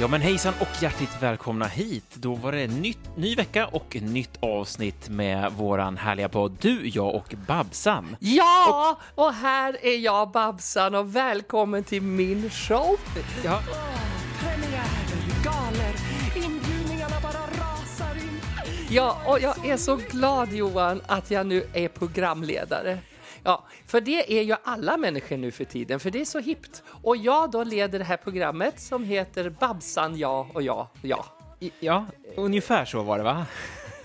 Ja, men hejsan och hjärtligt välkomna hit. Då var det nytt, ny vecka och nytt avsnitt med våran härliga podd Du, jag och Babsan. Ja, och här är jag Babsan och välkommen till min show. Ja. Ja, och jag är så glad Johan att jag nu är programledare. Ja, för det är ju alla människor nu för tiden, för det är så hippt. Och jag då leder det här programmet som heter Babsan, ja och ja, ja. ja, ungefär så var det va?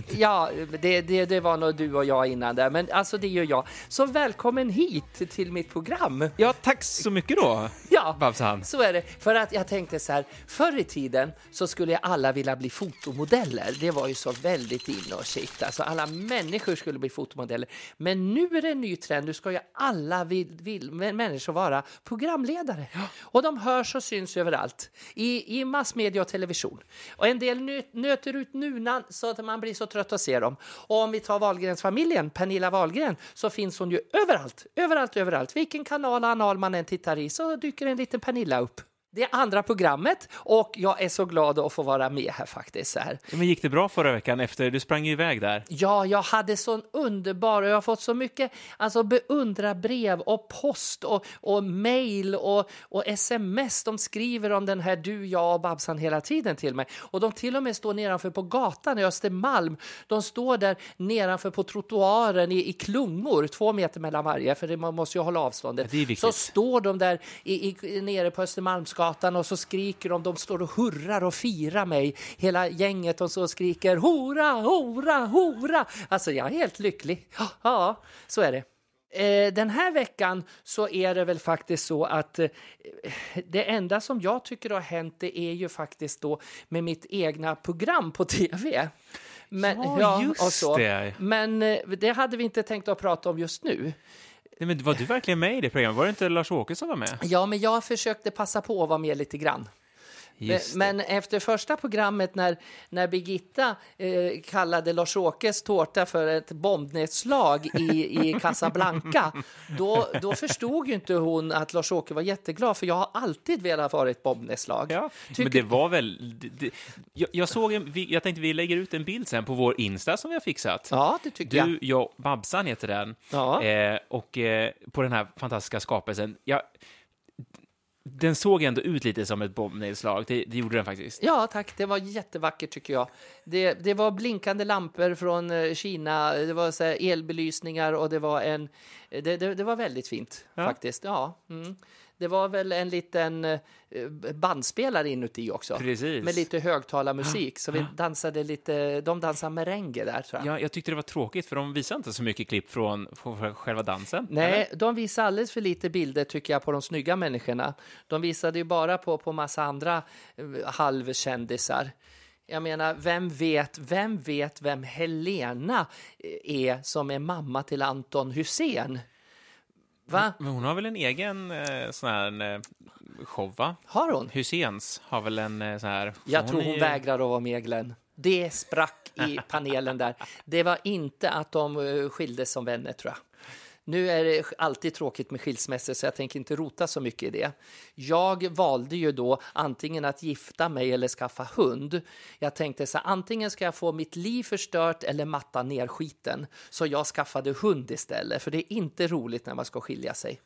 Ja, det, det, det var nog du och jag innan där, men alltså det gör jag. Så välkommen hit till mitt program. Ja, tack så mycket då, Ja, Babsan. så är det. För att jag tänkte så här, förr i tiden så skulle alla vilja bli fotomodeller. Det var ju så väldigt inne och shit. Alltså alla människor skulle bli fotomodeller. Men nu är det en ny trend. Nu ska ju alla vill, vill, människor vara programledare. Och de hörs och syns överallt. I, I massmedia och television. Och en del nö, nöter ut nunan så att man blir så trött att se dem. Och om vi tar Wahlgrens-familjen, Pernilla Wahlgren, så finns hon ju överallt. Överallt, överallt. Vilken kanal och anal man än tittar i så dyker en liten Pernilla upp. Det andra programmet och jag är så glad att få vara med här faktiskt. Så här. Men gick det bra förra veckan efter, du sprang iväg där? Ja, jag hade sån underbar och jag har fått så mycket alltså, beundra brev och post och, och mail och, och sms. De skriver om den här du, jag och Babsan hela tiden till mig. Och de till och med står nedanför på gatan i Östermalm. De står där nedanför på trottoaren i, i klungor, två meter mellan varje, för det, man måste ju hålla avståndet. Ja, så står de där i, i, nere på Östermalmsgatan och så skriker de, de står och hurrar och firar mig, hela gänget och så skriker hora, hora, hora. Alltså jag är helt lycklig. Ja, Ja, så är det. Eh, Den här veckan så är det väl faktiskt så att eh, det enda som jag tycker har hänt det är ju faktiskt då med mitt egna program på tv. Men, Ja, just och så. det. Men eh, det hade vi inte tänkt att prata om just nu. Nej, men var du verkligen med i det programmet? Var det inte Lars-Åke som var med? Ja, men jag försökte passa på att vara med lite grann. Just. Men efter första programmet när, när Birgitta eh, kallade Lars-Åkes tårta för ett bombnedslag i, i Casablanca, då, då förstod ju inte hon att Lars-Åke var jätteglad, för jag har alltid velat vara ett bombnedslag. Ja, Tycker- men det var väl... Det, det, jag, jag såg en, jag tänkte vi lägger ut en bild sen på vår Insta som vi har fixat. Ja, det tycker jag. Du, jag, Babsan heter den. Ja. Eh, och eh, på den här fantastiska skapelsen. Jag, den såg ändå ut lite som ett bombnedslag. Det, det gjorde den faktiskt. Ja, tack. Det var jättevackert tycker jag. Det, det var blinkande lampor från eh, Kina, det var så elbelysningar och det var en... Det, det, det var väldigt fint Ja. faktiskt. Ja. Mm. Det var väl en liten eh, bandspelare inuti också. Precis. Med lite högtalarmusik. Så vi dansade lite, de dansade merengue där tror jag. Ja, jag tyckte det var tråkigt, för de visade inte så mycket klipp från, från själva dansen. Nej, de visade alldeles för lite bilder tycker jag på de snygga människorna. De visade ju bara på, på massa andra eh, halvkändisar. Jag menar, vem vet, vem vet vem Helena eh, är som är mamma till Anton Hussein? Va? Men hon har väl en egen eh, sån här eh, show, va? Har hon? Husens har väl en eh, sån här... Jag tror är hon ju- vägrar att vara med Glenn. Det sprack i panelen där. Det var inte att de eh, skildes som vänner tror jag. Nu är det alltid tråkigt med skilsmässor så jag tänker inte rota så mycket i det. Jag valde ju då antingen att gifta mig eller skaffa hund. Jag tänkte så här, antingen ska jag få mitt liv förstört eller matta ner skiten. Så jag skaffade hund istället, för det är inte roligt när man ska skilja sig.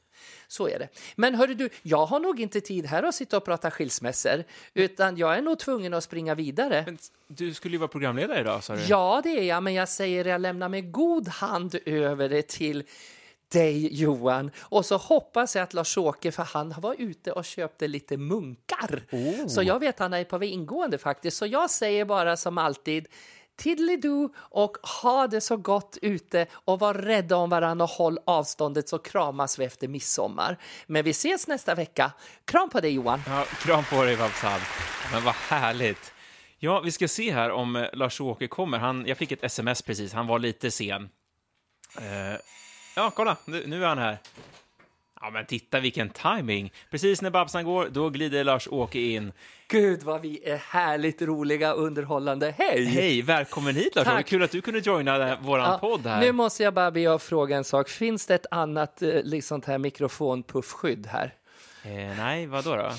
Så är det. Men hörru du, jag har nog inte tid här att sitta och prata skilsmässor, utan jag är nog tvungen att springa vidare. Men du skulle ju vara programledare idag, sa du? Ja, det är jag, men jag säger jag lämnar med god hand över det till dig Johan. Och så hoppas jag att Lars-Åke, för han var ute och köpte lite munkar. Så jag vet han är på väg ingående faktiskt. Så jag säger bara som alltid Tiddly-do och ha det så gott ute och var rädda om varandra och håll avståndet så kramas vi efter midsommar. Men vi ses nästa vecka. Kram på dig Johan! Ja, kram på dig, Babsan. Men vad härligt. Ja, vi ska se här om eh, Lars-Åke kommer. Han, jag fick ett sms precis, han var lite sen. Eh, ja, kolla, nu, nu är han här. Ja, men titta vilken timing. Precis när Babsan går, då glider Lars-Åke in. Gud vad vi är härligt roliga och underhållande. Hej! Hej, välkommen hit Lars-Åke. Tack. Kul att du kunde joina vår Ja, podd här. Nu måste jag bara be er fråga en sak. Finns det ett annat liksom, här mikrofonpuffskydd här? Eh, nej, vad då? då?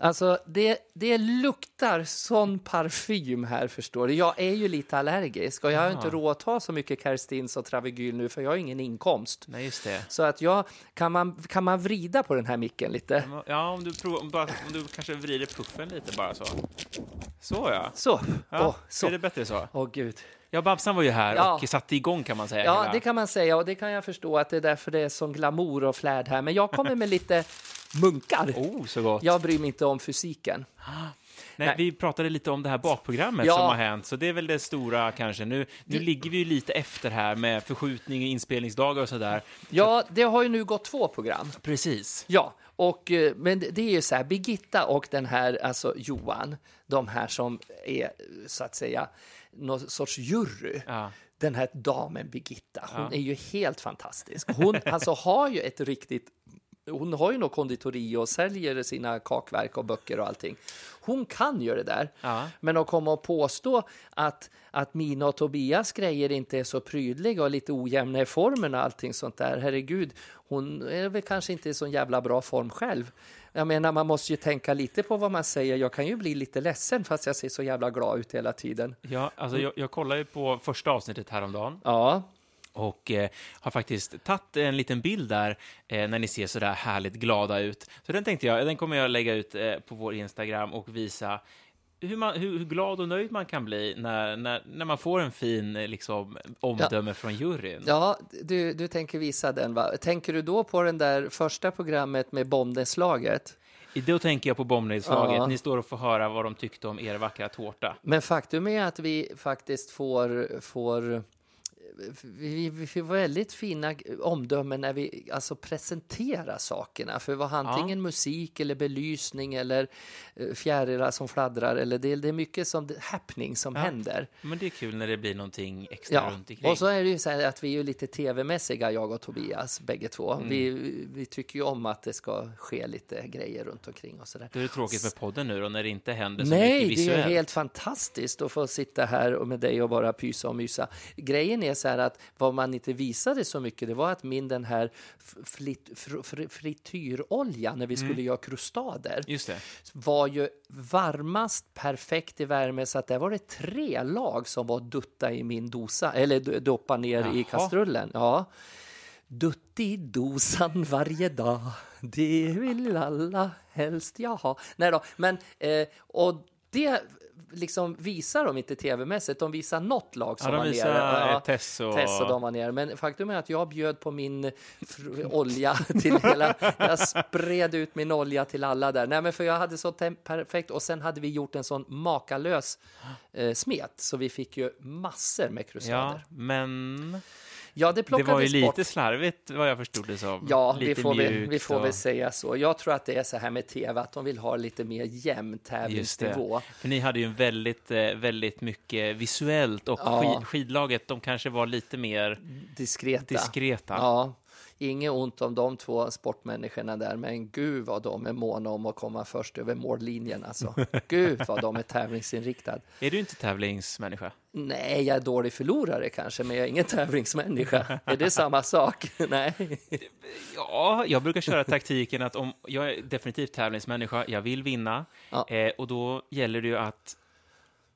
Alltså, det, det luktar sån parfym här, förstår du. Jag är ju lite allergisk och jag har inte råd att ta så mycket Kerstins och Travigyl nu, för jag har ingen inkomst. Nej, just det. Så att jag, kan man, kan man vrida på den här micken lite? Ja, om du, provar, om, bara, om du kanske vrider puffen lite bara så. Så ja. Så, ja Åh, så. Är det bättre så? Åh gud. Ja, Babsan var ju här Ja. och satte igång kan man säga. Ja, hela- det kan man säga och det kan jag förstå att det är därför det är sån glamour och flärd här. Men jag kommer med lite munkar. Oh, så gott. Jag bryr mig inte om fysiken. Nej, Nej. Vi pratade lite om det här bakprogrammet Ja. som har hänt, så det är väl det stora kanske. Nu, nu Det- ligger vi ju lite efter här med förskjutning och inspelningsdagar och sådär. Ja, det har ju nu gått två program. Precis. Ja, och, eh, men det är ju så här, Birgitta och den här, alltså Johan, de här som är så att säga någon sorts jury. Ja. Den här damen Birgitta, hon Ja. är ju helt fantastisk. Hon alltså har ju ett riktigt hon har ju något konditori och säljer sina kakverk och böcker och allting. Hon kan ju det där. Ja. Men att komma och påstå att, att mina och Tobias grejer inte är så prydliga och lite ojämna i formen och allting sånt där. Herregud, hon är väl kanske inte i så jävla bra form själv. Jag menar, man måste ju tänka lite på vad man säger. Jag kan ju bli lite ledsen fast jag ser så jävla glad ut hela tiden. Ja, alltså jag, jag kollade ju på första avsnittet häromdagen Ja, och eh, har faktiskt tagit en liten bild där eh, när ni ser så där härligt glada ut. Så den tänkte jag, den kommer jag lägga ut eh, på vår Instagram och visa hur, man, hur, hur glad och nöjd man kan bli när, när, när man får en fin eh, liksom, omdöme från juryn. ja du, du tänker visa den va? Tänker du då på den där första programmet med bombnedslaget? Då tänker jag på bombnedslaget. Ja. Ni står och får höra vad de tyckte om er vackra tårta. Men faktum är att vi faktiskt får, får vi, vi får väldigt fina omdömen när vi alltså presenterar sakerna. För det var antingen musik eller belysning eller eh, fjärilar som fladdrar. Eller det, det är mycket som happening som händer. Men det är kul när det blir någonting extra Ja, runt omkring. och så är det ju så här att vi är ju lite tv-mässiga, jag och Tobias, bägge två. Mm. Vi, vi tycker ju om att det ska ske lite grejer runt omkring och sådär. Då är det tråkigt med podden nu då, när det inte händer så Nej, mycket det är visuellt. helt fantastiskt att få sitta här och med dig och bara pysa och mysa. Grejen är så här att vad man inte visade så mycket, det var att min den här flit, fr, fr, frityrolja när vi skulle göra krustader var ju varmast perfekt i värme så att där var det tre lag som var dutta i min dosa, eller doppa ner i Jaha. kastrullen. Ja. Dutt i dosan varje dag, det vill alla helst jag ha. Nej då, men eh, och det liksom visar de inte tv-mässigt, de visar något lag som Ja, var nere. eh, Tess och- Tess och de var nere. Men faktum är att jag bjöd på min olja till hela, jag spred ut min olja till alla där. Nej men för jag hade så perfekt och sen hade vi gjort en sån makalös eh, smet så vi fick ju massor med Ja, krustader. men Ja, det det plockades var ju lite bort. slarvigt vad jag förstod det som. Ja, vi lite får, väl, vi får och- väl säga så. Jag tror att det är så här med tv, att de vill ha lite mer jämn tävlingsnivå. det. För ni hade ju väldigt, eh, väldigt mycket visuellt och Ja. skid, skidlaget, de kanske var lite mer Diskreta. diskreta. Ja, inget ont om de två sportmänniskorna där, men gud vad de är måna om att komma först över mållinjen. Alltså. Gud vad de är tävlingsinriktade. Är du inte tävlingsmänniska? Nej, jag är dålig förlorare kanske, men jag är ingen tävlingsmänniska. Är det samma sak? Nej. Ja, jag brukar köra taktiken att om jag är definitivt tävlingsmänniska, jag vill vinna, Ja. eh, och då gäller det ju att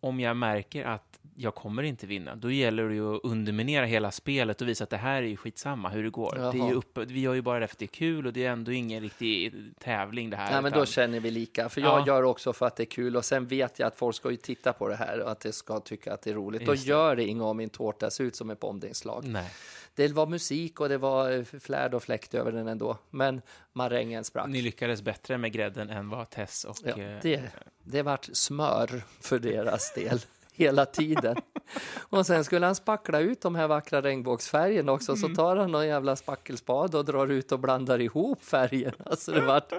om jag märker att jag kommer inte vinna, då gäller det ju att underminera hela spelet och visa att det här är ju skitsamma hur det går. Det är ju uppe, vi gör ju bara det för att det är kul och det är ändå ingen riktig tävling det här. Nej, men utan- då känner vi lika. För jag Ja. gör också för att det är kul och sen vet jag att folk ska ju titta på det här och att det ska tycka att det är roligt. Då Just det. gör det inget om min tårta ser ut som ett bombningslag. Nej. Det var musik och det var eh, flärd och fläkt över den ändå. Men marängen sprack. Ni lyckades bättre med grädden än vad Tess och... Ja, eh, det, det vart smör för deras del hela tiden. Och sen skulle han spackla ut de här vackra regnbågsfärgerna också. Så tar han någon jävla spackelspad och drar ut och blandar ihop färgerna. Så det vart...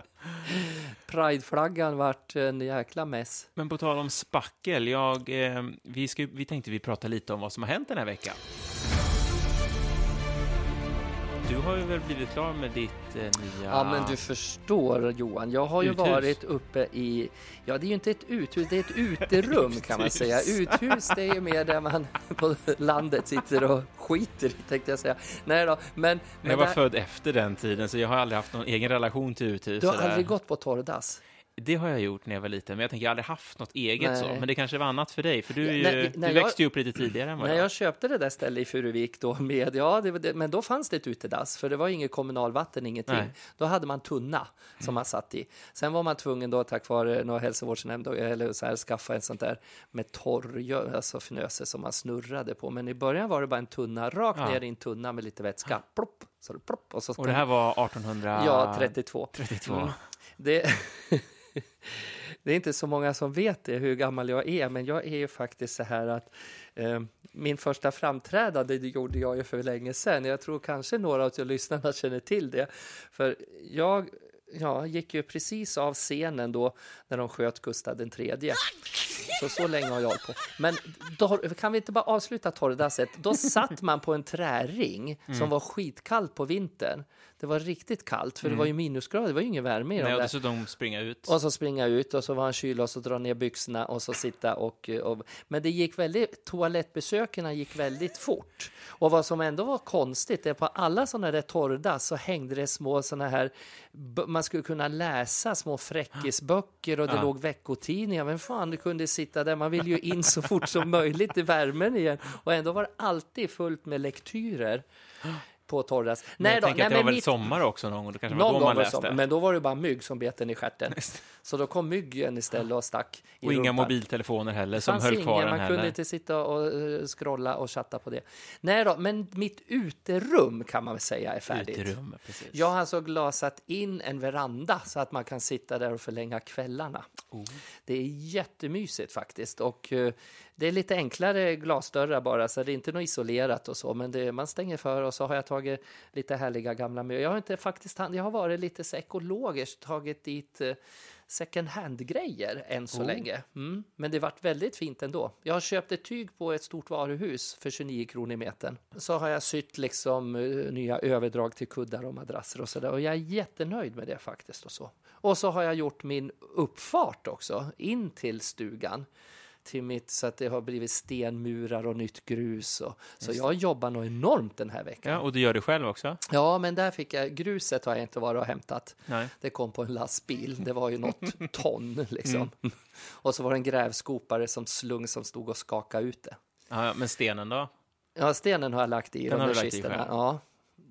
Prideflaggan vart en jäkla mess. Men på tal om spackel, jag, eh, vi, ska, vi tänkte vi prata lite om vad som har hänt den här veckan. Du har ju väl blivit klar med ditt eh, nya... Ja, men du förstår Johan, jag har ju Uthus. varit uppe i, ja det är ju inte ett uthus, det är ett uterum kan man säga. Uthus det är ju mer där man på landet sitter och skiter tänkte jag säga. Nej då, men, men jag var där- född efter den tiden, så jag har aldrig haft någon egen relation till uthus. du har aldrig gått på torrdass? Det har jag gjort när jag var liten, men jag tänker jag har aldrig haft något eget så. Nej. Men det kanske var annat för dig, för du, är ju, när- när du växte ju upp lite tidigare än vad När jag. jag köpte det där stället i Furuvik då med, ja, det, det, men då fanns det ett utedass, för det var inget kommunalvatten, ingenting. Nej. Då hade man tunna som man satt i. Sen var man tvungen då, tack vare någon hälsovårdsnämnd, eller så här, skaffa en sånt där med torr, alltså fnöse som man snurrade på. Men i början var det bara en tunna, rakt Ja. ner i en tunna med lite vätska. Plopp, så plopp, och så Och det här var 1800... Ja, 32. 32. Mm. Det, det är inte så många som vet det, hur gammal jag är, men jag är ju faktiskt så här att eh, min första framträdande gjorde jag ju för länge sedan. Jag tror kanske några av lyssnarna känner till det. För jag ja, gick ju precis av scenen då när de sköt Gustav den tredje. Så så länge har jag hållit på. Men då, kan vi inte bara avsluta torrdasset? Då satt man på en träring Mm. som var skitkallt på vintern. Det var riktigt kallt, för det var ju minusgrader, det var ju ingen värme i de Mm. Nej, och där. dessutom springa ut. Och så springa ut och så var han kyla och så dra ner byxorna och så sitta och, och... Men det gick väldigt, toalettbesöken gick väldigt fort. Och vad som ändå var konstigt är på alla sådana där torrdass så hängde det små sådana här, man skulle kunna läsa små fräckisböcker och det Ja. låg veckotidningar. Vem fan kunde sitta där? Man ville ju in så fort som möjligt i värmen igen. Och ändå var det alltid fullt med lektyrer på torrdass. Men jag då, tänker att det var väl mitt- sommar också någon gång, det kanske var någon då gång man var läste. så, men då var det bara mygg som bet en i stjärten. Så då kom myggen istället och stack i och inga rumpan. mobiltelefoner heller som höll ingen, kvar den man kunde inte sitta och uh, scrolla och chatta på det. Nej då, men mitt uterum kan man väl säga är färdigt. Uterum, precis. Jag har alltså glasat in en veranda så att man kan sitta där och förlänga kvällarna. Oh. Det är jättemysigt faktiskt och eh, det är lite enklare glasdörrar bara så det är inte något isolerat och så men det, man stänger för och så har jag tagit lite härliga gamla möbler. Jag har inte faktiskt, jag har varit lite så ekologiskt, tagit dit eh, second hand-grejer än så Oh. länge. Mm. Men det vart väldigt fint ändå. Jag har köpt ett tyg på ett stort varuhus för 29 kronor i metern. Så har jag sytt liksom eh, nya överdrag till kuddar och madrasser och sådär. Och jag är jättenöjd med det faktiskt och så. Och så har jag gjort min uppfart också in till stugan. Till mitt, så att det har blivit stenmurar och nytt grus. Och, så jag jobbar nog enormt den här veckan. Ja, och du gör det själv också? Ja, men där fick jag, gruset har jag inte varit och hämtat. Nej. Det kom på en lastbil, det var ju något ton liksom. Och så var det en grävskopare som slung som stod och skakade ut det. Ja, men stenen då? Ja, stenen har jag lagt i, Den de där själv? Ja,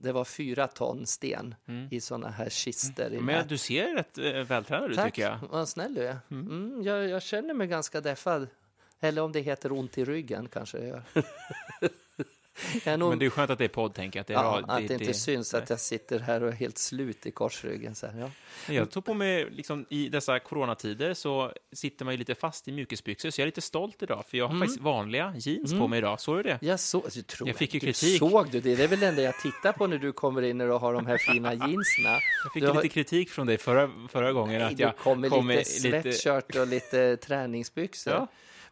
det var fyra ton sten i såna här kister. I Men du ser rätt äh, vältränad ut Tack, tycker jag. vad snäll du är. Mm, jag, jag känner mig ganska deffad. Eller om det heter ont i ryggen kanske jag gör. nog, Men det är skönt att det är podd, tänker jag. Att det, ja, rad- att det inte syns att jag sitter här och är helt slut i korsryggen. Så här, ja. Jag tog på mig, liksom, i dessa coronatider så sitter man ju lite fast i mjukisbyxor, så jag är lite stolt idag, för jag har Mm. faktiskt vanliga jeans på mig idag. Såg du det? Jag, så, jag, tror Jag fick ju du kritik. Såg du det? Det är väl det enda jag tittar på när du kommer in och har de här fina jeanserna. Jag fick har- lite kritik från dig förra, förra gången. Nej, att jag kom med kom lite sweatshirt och lite träningsbyxor. Ja.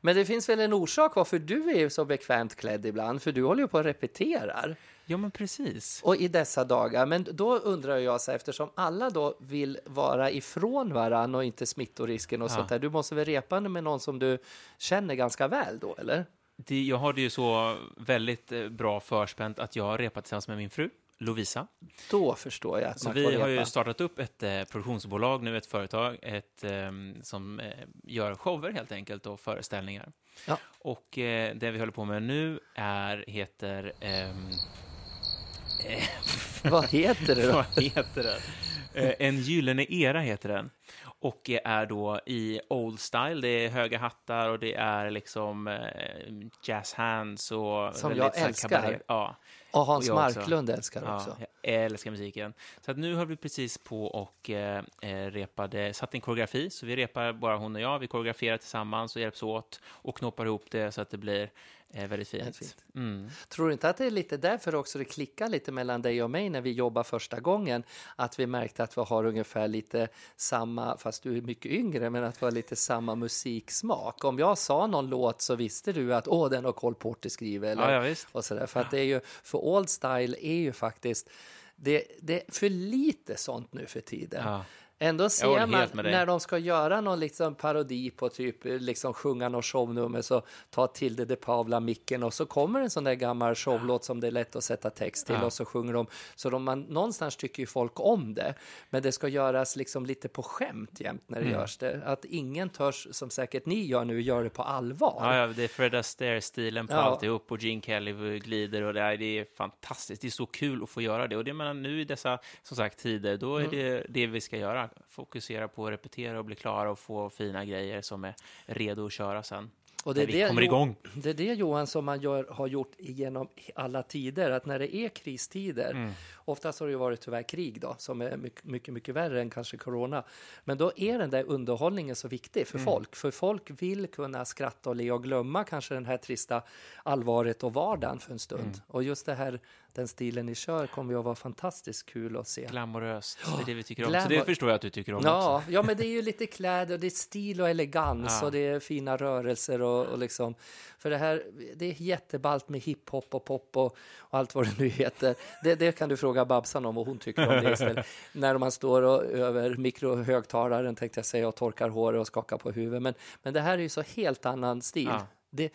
Men det finns väl en orsak varför du är så bekvämt klädd ibland, för du håller ju på och repeterar. Ja, men precis. Och i dessa dagar, men då undrar jag så här, eftersom alla då vill vara ifrån varann och inte smittorisken och Ja. sånt där, du måste väl repa med någon som du känner ganska väl då, eller? Det, jag har det ju så väldigt eh, bra förspänt att jag har repat tillsammans med min fru, Lovisa. Då förstår jag att Så man får vi har ju startat upp ett eh, produktionsbolag nu, ett företag, ett, eh, som eh, gör shower helt enkelt och föreställningar. Ja. Och eh, det vi håller på med nu är, heter... ehm, Vad heter det då? Vad heter den? Eh, En gyllene era heter den. Och är då i old style. Det är höga hattar och det är liksom eh, jazz hands och... Som jag älskar. Ja, Och Hans Och jag också. Marklund älskar ja, också. jag älskar musiken. Så att nu har vi precis på och eh, eh, repade, satt en koreografi. Så vi repar bara hon och jag. Vi koreograferar tillsammans och hjälps åt och knoppar ihop det så att det blir eh, väldigt fint. Väldigt fint. Mm. Tror du inte att det är lite därför också det klickar lite mellan dig och mig när vi jobbar första gången? Att vi märkte att vi har ungefär lite samma, fast du är mycket yngre, men att vi har lite samma musiksmak. Om jag sa någon låt så visste du att åh, den har Cole Porter skrivit. Eller, Ja, ja, och sådär. För att det är ju, för old style är ju faktiskt det, det är för lite sånt nu för tiden. Ja. Ändå ser man när de ska göra någon liksom parodi på typ liksom sjunga någon shownummer så tar Tilde de Paula micken och så kommer en sån där gammal showlåt som det är lätt att sätta text till Ja. och så sjunger de. Så de, man, någonstans tycker ju folk om det, men det ska göras liksom lite på skämt jämt när det Mm. görs det. Att ingen törs, som säkert ni gör nu, gör det på allvar. Ja, ja, det är Fred Astaire-stilen på Ja. alltihop och Gene Kelly glider och det är, det är fantastiskt. Det är så kul att få göra det. Och det menar nu i dessa, som sagt, tider, då är Mm. det det vi ska göra. Fokusera på att repetera och bli klara och få fina grejer som är redo att köra sen. Och När vi kommer Jo- igång. Det är det Johan som man gör, har gjort genom alla tider, att när det är kristider, Mm. oftast har det ju varit tyvärr krig då, som är mycket, mycket, mycket värre än kanske corona, men då är den där underhållningen så viktig Mm. för folk, för folk vill kunna skratta och le och glömma kanske den här trista allvaret och vardagen för en stund. Mm. Och just det här, den stilen ni kör kommer ju att vara fantastiskt kul att se. Glamoröst, det är det vi tycker om. Så glamour. det förstår jag att du tycker om också. Ja, ja, men det är ju lite kläder, och det är stil och elegans Ja. och det är fina rörelser och, och liksom. För det här, det är jätteballt med hiphop och pop och, och allt vad det nu heter. Det, det kan du fråga Babsan om och hon tycker om det istället. När man står och, över mikrohögtalaren tänkte jag säga och torkar håret och skakar på huvudet. Men, men det här är ju så helt annan stil. Ja. Det,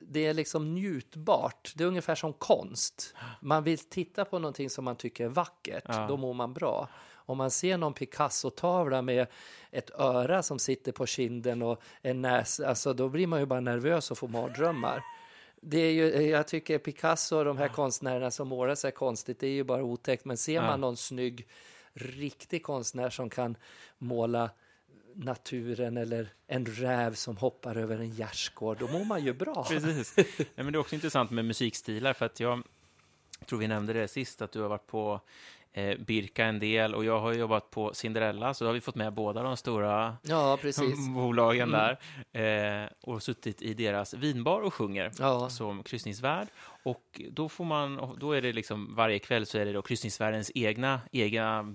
det är liksom njutbart. Det är ungefär som konst. Man vill titta på någonting som man tycker är vackert, Ja. då mår man bra. Om man ser någon Picasso-tavla med ett öra som sitter på kinden och en näsa, alltså då blir man ju bara nervös och får mardrömmar. Det är ju, jag tycker Picasso och de här konstnärerna som målar sig konstigt, det är ju bara otäckt. Men ser Ja. man någon snygg, riktig konstnär som kan måla naturen eller en räv som hoppar över en gärdsgård, då mår man ju bra. Precis. Nej, men det är också intressant med musikstilar, för att jag tror vi nämnde det sist, att du har varit på eh, Birka en del och jag har jobbat på Cinderella, så då har vi fått med båda de stora Ja, precis. Mm. bolagen där eh, och suttit i deras vinbar och sjunger Ja. som kryssningsvärd. Och då får man, då är det liksom varje kväll så är det då kryssningsvärdens egna, egna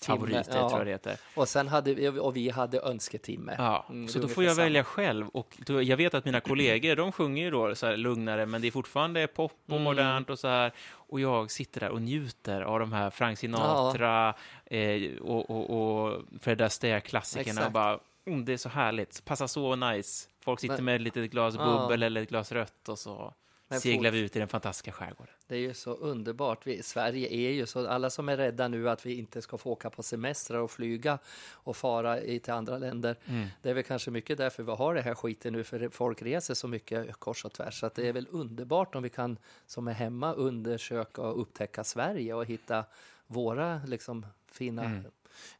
favoriter, ja. tror jag det heter. Och sen hade vi, och vi hade önsketimme. Ja, Mm, så då får jag välja själv. Och då, jag vet att mina kollegor, de sjunger ju då så lugnare, men det är fortfarande pop och Mm. modernt och så här. Och jag sitter där och njuter av de här Frank Sinatra eh, och, och, och Fred Astaire-klassikerna och bara, mm, det är så härligt, passar så nice. Folk sitter Men- med ett litet glas Ja. bubbel eller ett glas rött och så Men seglar vi ut i den fantastiska skärgården. Det är ju så underbart. Vi, Sverige är ju så, alla som är rädda nu att vi inte ska få åka på semestrar och flyga och fara i, till andra länder. Mm. Det är väl kanske mycket därför vi har det här skiten nu, för folk reser så mycket kors och tvärs. Så det är väl underbart om vi kan, som är hemma, undersöka och upptäcka Sverige och hitta våra liksom, fina Mm.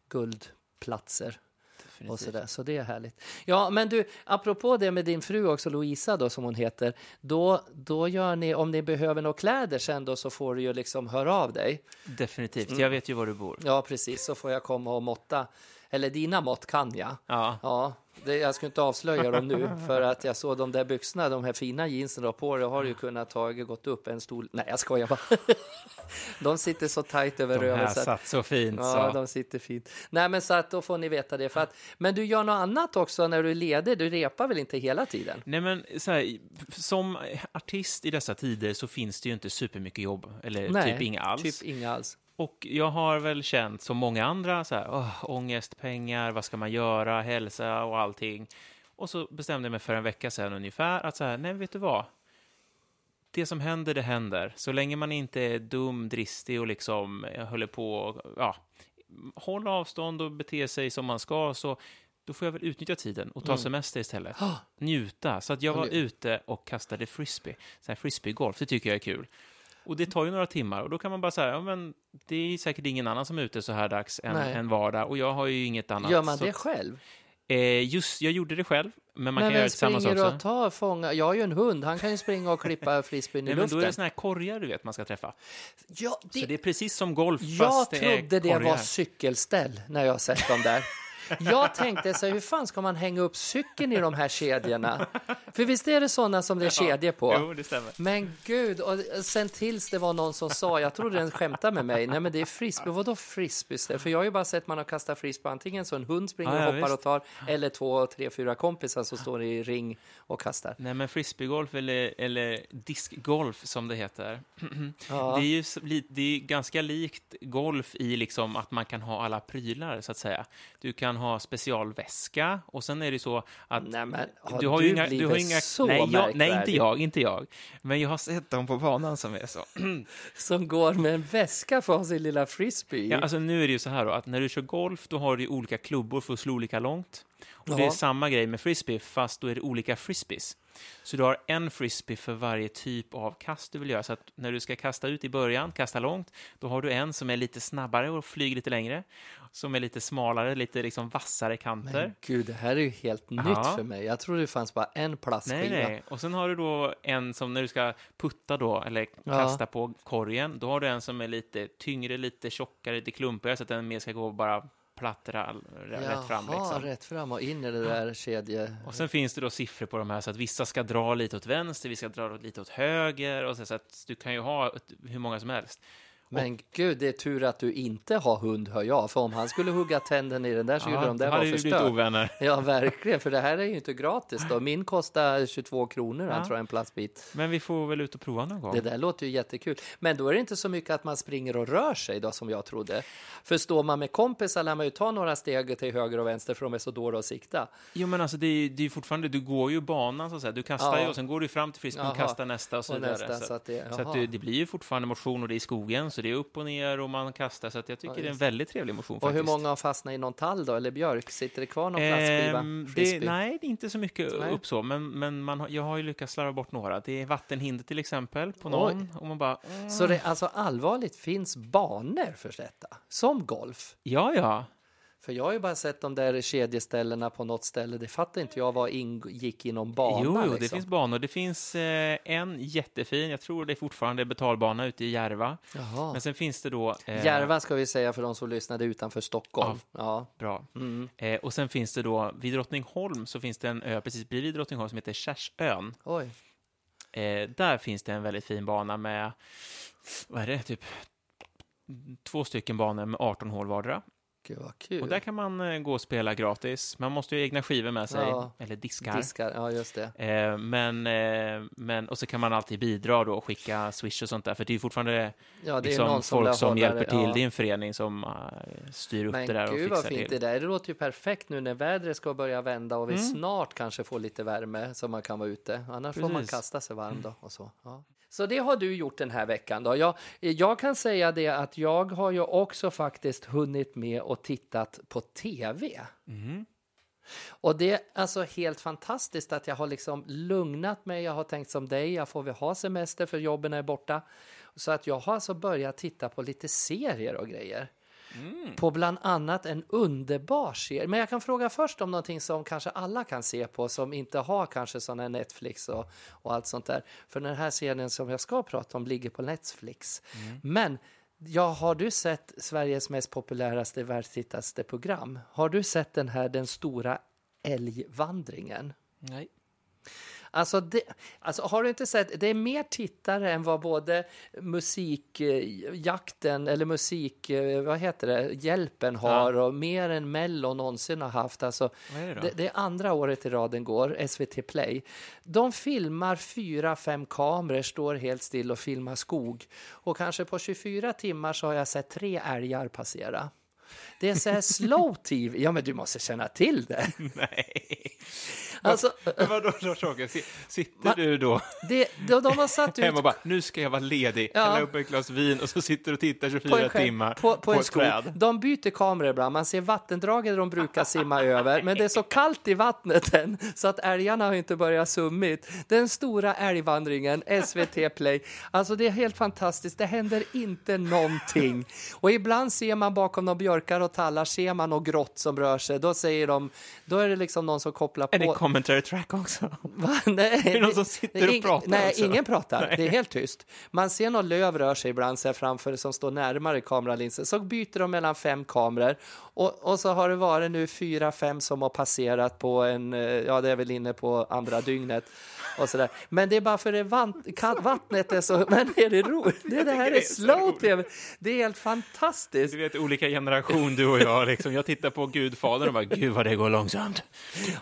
guldplatser. Och Definitivt. sådär, så det är härligt. Ja, men du, apropå det med din fru också, Louisa då, som hon heter, då, då gör ni, om ni behöver några kläder sen då, så får du ju liksom höra av dig. Definitivt. Mm. Jag vet ju var du bor. Ja, precis, så får jag komma och måtta. Eller dina mått kan jag. Ja. Ja, det, jag ska inte avslöja dem nu, för att jag såg de där byxorna, de här fina jeansen du har på dig, har ju kunnat ta, gått upp en stol. Nej, jag skojar bara. De sitter så tajt över De här röven. så att- satt så fint. Ja, så. de sitter fint. Nej, men så att då får ni veta det. För att, men du gör något annat också när du är ledig? Du repar väl inte hela tiden? Nej, men så här, som artist i dessa tider så finns det ju inte supermycket jobb, eller Nej, typ inga alls. Typ inga alls. Och jag har väl känt som många andra, så här, åh, ångest, pengar, vad ska man göra, hälsa och allting. Och så bestämde jag mig för en vecka sedan ungefär att så här, nej, vet du vad? Det som händer, det händer. Så länge man inte är dum, dristig och liksom eh, håller på och, ja, hålla avstånd och bete sig som man ska, så då får jag väl utnyttja tiden och ta semester istället. Njuta. Så att jag var ute och kastade frisbee. Så här frisbeegolf, det tycker jag är kul. Och det tar ju några timmar och då kan man bara säga, ja men det är säkert ingen annan som är ute så här dags en, Nej. en vardag och jag har ju inget annat. Gör man så, det själv? Eh, just, jag gjorde det själv, men man Nej, kan göra men det tillsammans också. och tar fånga? Jag har ju en hund, han kan ju springa och klippa frisbeen i Nej, men då är luften. det såna här korgar du vet man ska träffa. Ja, Så det är precis som golf, jag fast det är trodde det var cykelställ när jag sett dem där. Jag tänkte så här, hur fan ska man hänga upp cykeln i de här kedjorna? För visst är det sådana som det är kedjor på? Jo, det stämmer. Men gud, och sen tills det var någon som sa, jag trodde den skämtade med mig, nej men det är frisbee, vadå frisbee? För jag har ju bara sett man har kastat frisbee antingen så en hund springer Ja, ja, och hoppar visst. och tar, eller två, tre, fyra kompisar som står i ring och kastar. Nej, men frisbeegolf eller, eller diskgolf som det heter. Ja. Det är ju det är ganska likt golf i liksom att man kan ha alla prylar, så att säga. Du kan ha specialväska och sen är det så att Nej men, har du har du inga, du har inga så nej, jag, nej, inte jag, inte jag. Men jag har sett dem på banan som är så. Som går med en väska för att ha sin lilla frisbee. Ja, alltså nu är det ju så här då, att när du kör golf, då har du olika klubbor för att slå olika långt. Och det är samma grej med frisbee, fast då är det olika frisbees. Så du har en frisbee för varje typ av kast du vill göra. Så att när du ska kasta ut i början, kasta långt, då har du en som är lite snabbare och flyger lite längre. Som är lite smalare, lite liksom vassare kanter. Men gud, det här är ju helt Ja. nytt för mig. Jag trodde det fanns bara en plastskiva. Nej, nej. Och sen har du då en som när du ska putta då, eller Ja. kasta på korgen, då har du en som är lite tyngre, lite tjockare, lite klumpigare, så att den mer ska gå bara platt ra- rätt fram. Jaha, Liksom. rätt fram och in i det där kedje... Och sen finns det då siffror på de här, så att vissa ska dra lite åt vänster, vissa ska dra lite åt höger, och så, så att du kan ju ha hur många som helst. Men gud, det är tur att du inte har hund, hör jag. För om han skulle hugga tänderna i den där så skulle de där vara vi blivit förstörd. ovänner. Ja, verkligen. För det här är ju inte gratis då. Min kostar 22 kronor, Ja. han tror jag, en plastbit. Men vi får väl ut och prova någon gång. Det där låter ju jättekul. Men då är det inte så mycket att man springer och rör sig då, som jag trodde. För står man med kompisar lär man ju ta några steg till höger och vänster för de är så dåliga att sikta. Jo, men alltså det är, det är fortfarande, du går ju banan så att säga. Du kastar Ja. ju och sen går du fram till frisbeen och kastar nästa och så Och vidare. nästa, så, så att det- så att det, det blir ju fortfarande motion och det är i skogen, så det är upp och ner och man kastar. Så att jag tycker Ja, det är en väldigt trevlig motion Och faktiskt. hur många har fastnat i någon tall då, eller björk? Sitter det kvar någon plastskiva? Ehm, det, nej, det är inte så mycket Nej. upp så, men, men man, jag har ju lyckats slarva bort några. Det är vattenhinder till exempel på någon, och man bara, mm, Så det alltså allvarligt finns banor för detta? Som golf? ja, ja. För jag har ju bara sett de där kedjeställena på något ställe. Det fattar inte jag vad ingick i någon bana. Jo, jo, det liksom. finns banor. Det finns eh, en jättefin, jag tror det är fortfarande betalbana ute i Järva. Jaha. Men sen finns det då... Eh, Järva ska vi säga för de som lyssnade utanför Stockholm. Ja. Bra. Mm. Eh, och sen finns det då, vid Drottningholm så finns det en ö precis bredvid Drottningholm som heter Kärsön. Oj. Eh, där finns det en väldigt fin bana med, vad är det, typ två stycken banor med 18 hål vardera. Gud vad kul. Och där kan man eh, gå och spela gratis. Man måste ju ha egna skivor med sig, Ja. eller diskar. Diskar, ja just det. Eh, men, eh, men, och så kan man alltid bidra då och skicka swish och sånt där, för det är fortfarande Ja, det är liksom, någon som folk som hålla hjälper till. ja. Det är en förening som eh, styr upp Men det där och gud vad fixar fint till. det där. Det låter ju perfekt nu när vädret ska börja vända och vi Mm. snart kanske får lite värme så man kan vara ute. Annars får man Precis. kasta sig varm då och så. Ja. Så det har du gjort den här veckan då. Jag, jag kan säga det att jag har ju också faktiskt hunnit med och tittat på tv. Mhm. Och det är alltså helt fantastiskt att jag har liksom lugnat mig. Jag har tänkt som dig, jag får väl ha semester för jobben är borta. Så att jag har alltså börjat titta på lite serier och grejer. På bland annat en underbar serie. Men jag kan fråga först om någonting som kanske alla kan se på som inte har kanske sådana Netflix och, och allt sånt där. För den här serien som jag ska prata om ligger på Netflix. Men Ja, har du sett Sveriges mest populäraste världstittaste program? Har du sett den här Den stora älgvandringen? Nej. Alltså, det, alltså har du inte sett, det är mer tittare än vad både musikjakten eller musik, eh, vad heter det, hjälpen har och mer än Mello någonsin har haft. Alltså, är det det, det är andra året i raden går, SVT Play. De filmar fyra, fem kameror, står helt still och filmar skog. Och kanske på 24 timmar så har jag sett tre älgar passera. Det är så här slow tv. Ja, men du måste känna till det. Nej. Alltså, vadå, Lars-Åke? Si- Sitter Va- du då det, de, de har satt ut hemma och bara, nu ska jag vara ledig, Ja. hälla upp ett glas vin och så sitter och tittar på 24 en, skärm, timmar på, på en ett skog. träd. De byter kameror ibland. Man ser vattendraget de brukar simma över, men det är så kallt i vattnet än så att älgarna har inte börjat summit. Den stora älgvandringen, SVT Play. Alltså det är helt fantastiskt. Det händer inte någonting. Och ibland ser man bakom några björkar och tallar, ser man något grått som rör sig. Då säger de, då är det liksom någon som kopplar på. Commentary track också? Va? Nej, Är det någon som sitter och ing- pratar Nej, också? ingen pratar. Nej. Det är helt tyst. Man ser någon löv rör sig ibland så framför som står närmare kameralinsen. Så byter de mellan fem kameror och, och så har det varit nu fyra, fem som har passerat på en, eh, ja det är väl inne på andra dygnet. Och så där. Men det är bara för kan, vattnet är så, men är det roligt? Det, det här är slow tv. Det är helt fantastiskt. Du vet, olika generation, du och jag. Liksom. Jag tittar på Gudfadern och bara, gud vad det går långsamt.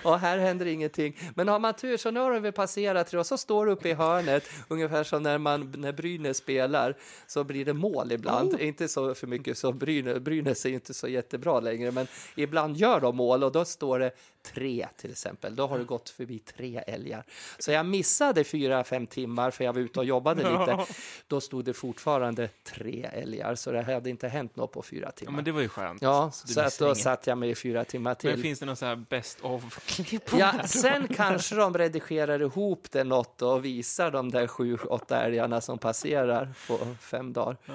Och här händer ingenting. Men har man tur så nu har vi passerat och så står uppe i hörnet, ungefär som när, man, när Brynäs spelar, så blir det mål ibland. Inte så för mycket så Brynäs, Brynäs är inte så jättebra längre, men ibland gör de mål och då står det tre till exempel. Då har det gått förbi tre älgar. Så jag missade fyra, fem timmar för jag var ute och jobbade lite. Då stod det fortfarande tre älgar, så det hade inte hänt något på fyra Ja, timmar. men det var ju skönt. Ja, du så att då inget. satt jag mig i fyra timmar till. Men finns det någon så här best of-klipp? Ja, sen kanske de redigerar ihop det något och visar de där sju, åtta älgarna som passerar på fem dagar. Ja.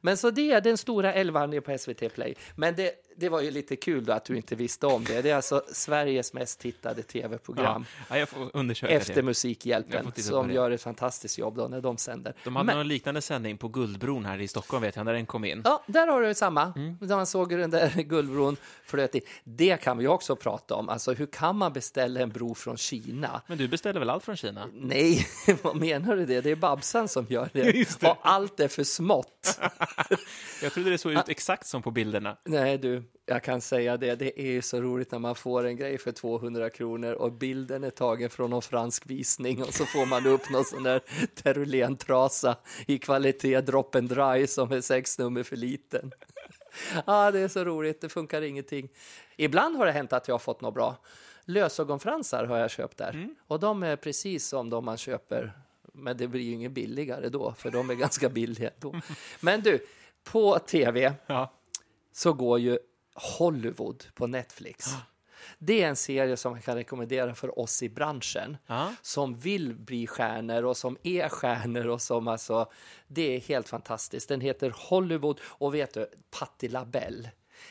Men så det är den stora älgvandringen på SVT Play. Men det, det var ju lite kul då att du inte visste om det. Det är alltså Sveriges mest tittade tv-program Ja, jag får undersöka efter det. Musikhjälpen som gör ett fantastiskt jobb då när de sänder. De hade Men- någon liknande sändning på Guldbron här i Stockholm, vet jag, när den kom in. Ja, där har du samma. Mm. Där man såg hur den där guldbron flöt in. Det kan vi också prata om. Alltså, hur kan man beställa en bro från Kina? Men du beställer väl allt från Kina? Nej, vad menar du det? Det är Babsan som gör det. Det. Och allt är för smått. Jag trodde det såg ut exakt som på bilderna. Nej du, jag kan säga det. Det är så roligt när man får en grej för 200 kronor och bilden är tagen från någon fransk visning och så får man upp någon sån där Terulén-trasa i kvalitet drop and dry som är sex nummer för liten. Ja, det är så roligt. Det funkar ingenting. Ibland har det hänt att jag har fått något bra. Lösögonfransar har jag köpt där och de är precis som de man köper. Men det blir ju inget billigare då, för de är ganska billiga då. Men du, på tv Ja. så går ju Hollywood på Netflix. Det är en serie som jag kan rekommendera för oss i branschen Ja. som vill bli stjärnor och som är stjärnor och som alltså, det är helt fantastiskt. Den heter Hollywood och vet du, Patti LaBelle.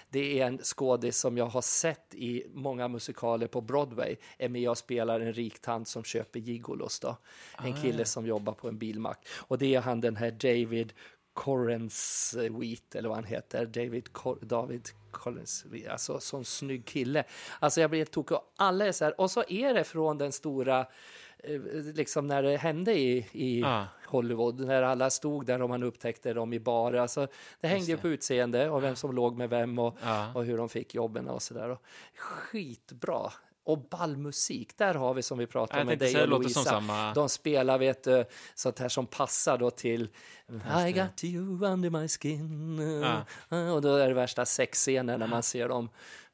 Det är en skådis som jag har sett i många musikaler på Broadway. Är med och spelar en rik tant som köper gigolos då. En kille som jobbar på en bilmack. Och det är han den här David Correns Wheat eller vad han heter. David, Cor- David Collins, alltså sån snygg kille. Alltså jag blir helt tokig. Och Alla är så här, och så är det från den stora, eh, liksom när det hände i, i Ja. Hollywood, när alla stod där och man upptäckte dem i bar. Alltså, det hängde ju på utseende och vem som låg med vem och, Ja. och hur de fick jobben och sådär. Skitbra. Och ballmusik, där har vi som vi pratade om med dig och Louisa. samma- De spelar vet du, sånt här som passar då till I got you under my skin. Ja. Och då är det värsta sexscenen när man ser dem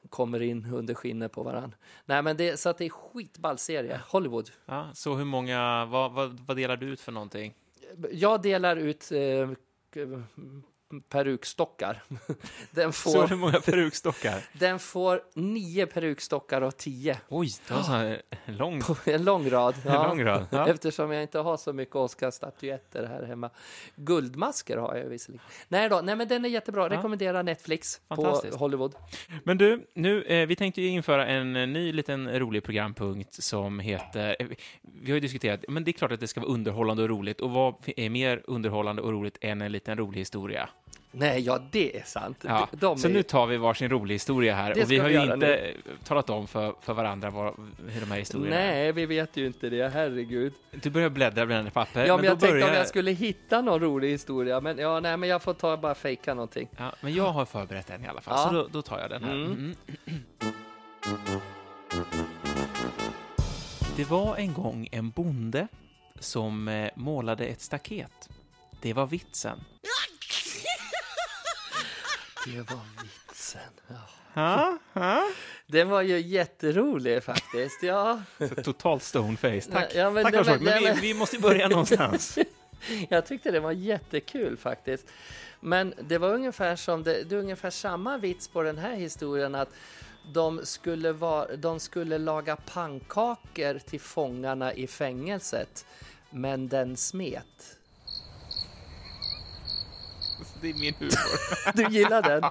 kommer in under skinnet på varann. Nej men det, så att det är skitball serie, Hollywood. Ja, så hur många, vad, vad, vad delar du ut för någonting? Jag delar ut eh, perukstockar. Den Så får, hur många perukstockar? den får nio perukstockar av tio. Oj, det var så här lång... En lång rad. En lång rad, ja. Eftersom jag inte har så mycket Oscarsstatyetter här hemma. Guldmasker har jag visserligen. Nej då, nej men den är jättebra. Rekommenderar Netflix på. Hollywood. Men du, nu, eh, vi tänkte ju införa en eh, ny liten rolig programpunkt som heter... eh, Vi har ju diskuterat, men det är klart att det ska vara underhållande och roligt. Och vad är mer underhållande och roligt än en liten rolig historia? Nej, ja det är sant. Ja, De, de så är, nu tar vi varsin rolig historia här. Det Och vi har vi ju inte talat om för, för varandra vad, hur de här historierna är. Nej, vi vet ju inte det, herregud. Du börjar bläddra bland papper. Ja, men, då jag tänkte börjar... om jag skulle hitta någon rolig historia, men ja, nej, men jag får ta bara fejka någonting. Ja, men jag har förberett en i alla fall, Ja. så då, då tar jag den här. Mm. Mm. Det var en gång en bonde som eh, målade ett staket. Det var vitsen. Det var vitsen. Ja. Ha? Ha? Den var ju jätterolig faktiskt, ja. Totalt stoneface. Tack, Ja, men Tack det- men- men, men- vi, vi måste börja någonstans. Jag tyckte det var jättekul faktiskt. Men det var ungefär som det, det är ungefär samma vits på den här historien att de skulle, vara, de skulle laga pannkakor till fångarna i fängelset, men den smet. Är min humor. Du gillar den?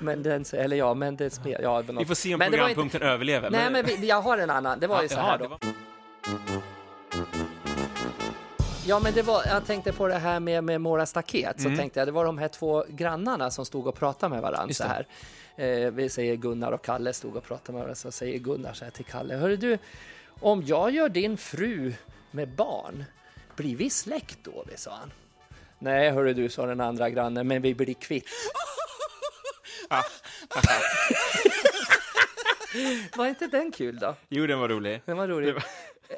Men den, eller ja, men det smed, ja, Vi får se om men programpunkten överlever. Nej, men vi, jag har en annan. Det var ju så Jaha, här då. var- Ja, men det var, jag tänkte på det här med, med Mora staket. Så tänkte jag, det var de här två grannarna som stod och pratade med varandra Mm. Så här. Eh, vi säger Gunnar och Kalle stod och pratade med varandra. Så säger Gunnar så här till Kalle. Hörru du, om jag gör din fru med barn, blir vi släkt då? Sa han. Nej, hörru du, sa den andra grannen, men vi blir kvitt. var inte den kul då? Jo, den var rolig. Den var rolig.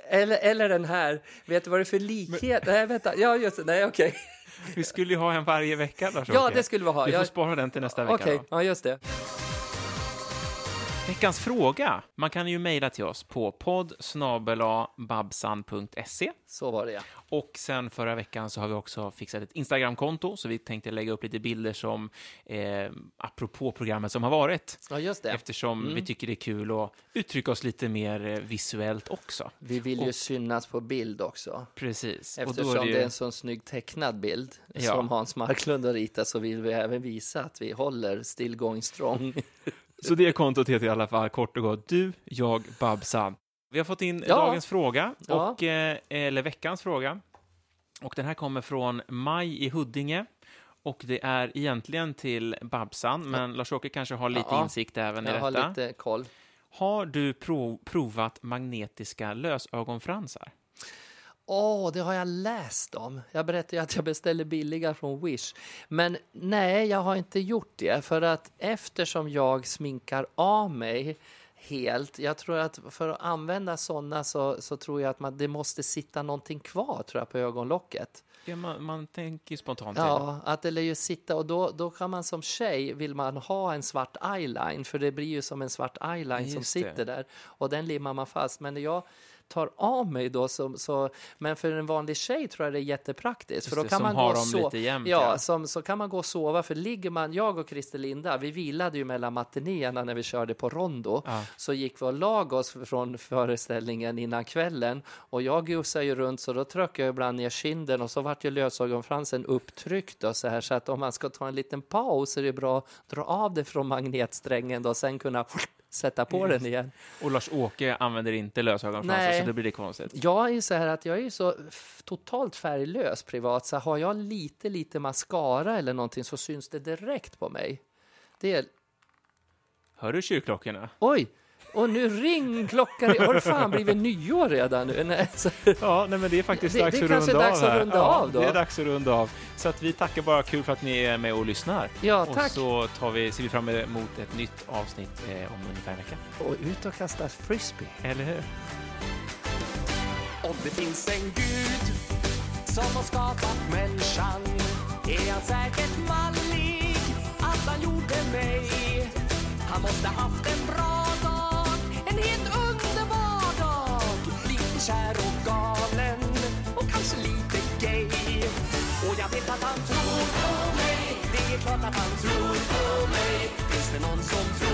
Eller, eller den här, vet du vad det är för likhet? Nej, vänta, ja just det, nej okej. Vi skulle ju ha en varje vecka, lars Ja, det skulle vi ha. Vi får Jag- spara den till nästa vecka. Okej, då. ja just det. Veckans fråga. Man kan ju mejla till oss på podd babsan.se. Så var det ja. Och sen förra veckan så har vi också fixat ett Instagramkonto, så vi tänkte lägga upp lite bilder som, eh, apropå programmet som har varit. Ja just det. Eftersom Mm. vi tycker det är kul att uttrycka oss lite mer eh, visuellt också. Vi vill ju synas på bild också. Precis. Eftersom och är det, det är ju, en sån snygg tecknad bild Ja. som Hans Marklund har ritat så vill vi även visa att vi håller still going strong. Så det kontot heter i alla fall kort och gott Du, jag, Babsan. Vi har fått in Ja. dagens fråga, Ja. och, eh, eller veckans fråga. Och den här kommer från Maj i Huddinge. Och det är egentligen till Babsan, men Lars-Åke kanske har lite Ja. insikt även i Jag har detta. lite koll. Har du prov, provat magnetiska lösögonfransar? Åh, det har jag läst om. Jag berättade ju att jag beställde billiga från Wish. Men nej, jag har inte gjort det. För att eftersom jag sminkar av mig helt, jag tror att för att använda sådana så, så tror jag att man, det måste sitta någonting kvar tror jag, på ögonlocket. Ja, man, man tänker spontant. Ja, att det lär ju sitta och då, då kan man som tjej, vill man ha en svart eyeline, för det blir ju som en svart eyeline som Just det. sitter där och den limmar man fast. Men jag tar av mig då så, så men för en vanlig tjej tror jag det är jättepraktiskt. för då det, kan som man gå och dem so- lite jämnt, Ja, ja. Som, så kan man gå och sova, för ligger man, jag och Christer Linda, vi vilade ju mellan matinéerna när vi körde på Rondo, Ja. så gick vi och lag oss från föreställningen innan kvällen och jag gussade ju runt så då tryckte jag ibland ner kinden och så vart ju lösögonfransen upptryckt och så här så att om man ska ta en liten paus är det bra att dra av det från magnetsträngen då och sen kunna sätta på den igen. Och Lars-Åke använder inte lösögonfransar, så det blir det konstigt. Jag är så här att jag är så totalt färglös privat så har jag lite lite mascara eller någonting så syns det direkt på mig. Det är Hör du kyrkklockorna? Oj! Och nu ringklockar det. Har det fan blivit nyår redan nu? Nej, så, Ja, nej, men det är faktiskt Det- dags det att runda dags att runda ja, av då. Det är dags att runda av. Så att vi tackar bara, kul för att ni är med och lyssnar. ja, och tack. så tar vi, ser vi fram emot ett nytt avsnitt eh, om ungefär en vecka. Och ut och kasta frisbee. Eller hur? Om det finns en gud som har skapat människan är han säkert mallig att han gjorde mig. Han måste haft en bra en helt underbar dag. Lite kär och galen och kanske lite gay. Och jag vet att han tror på mig. Det är klart att han tror på mig. Finns det någon som tror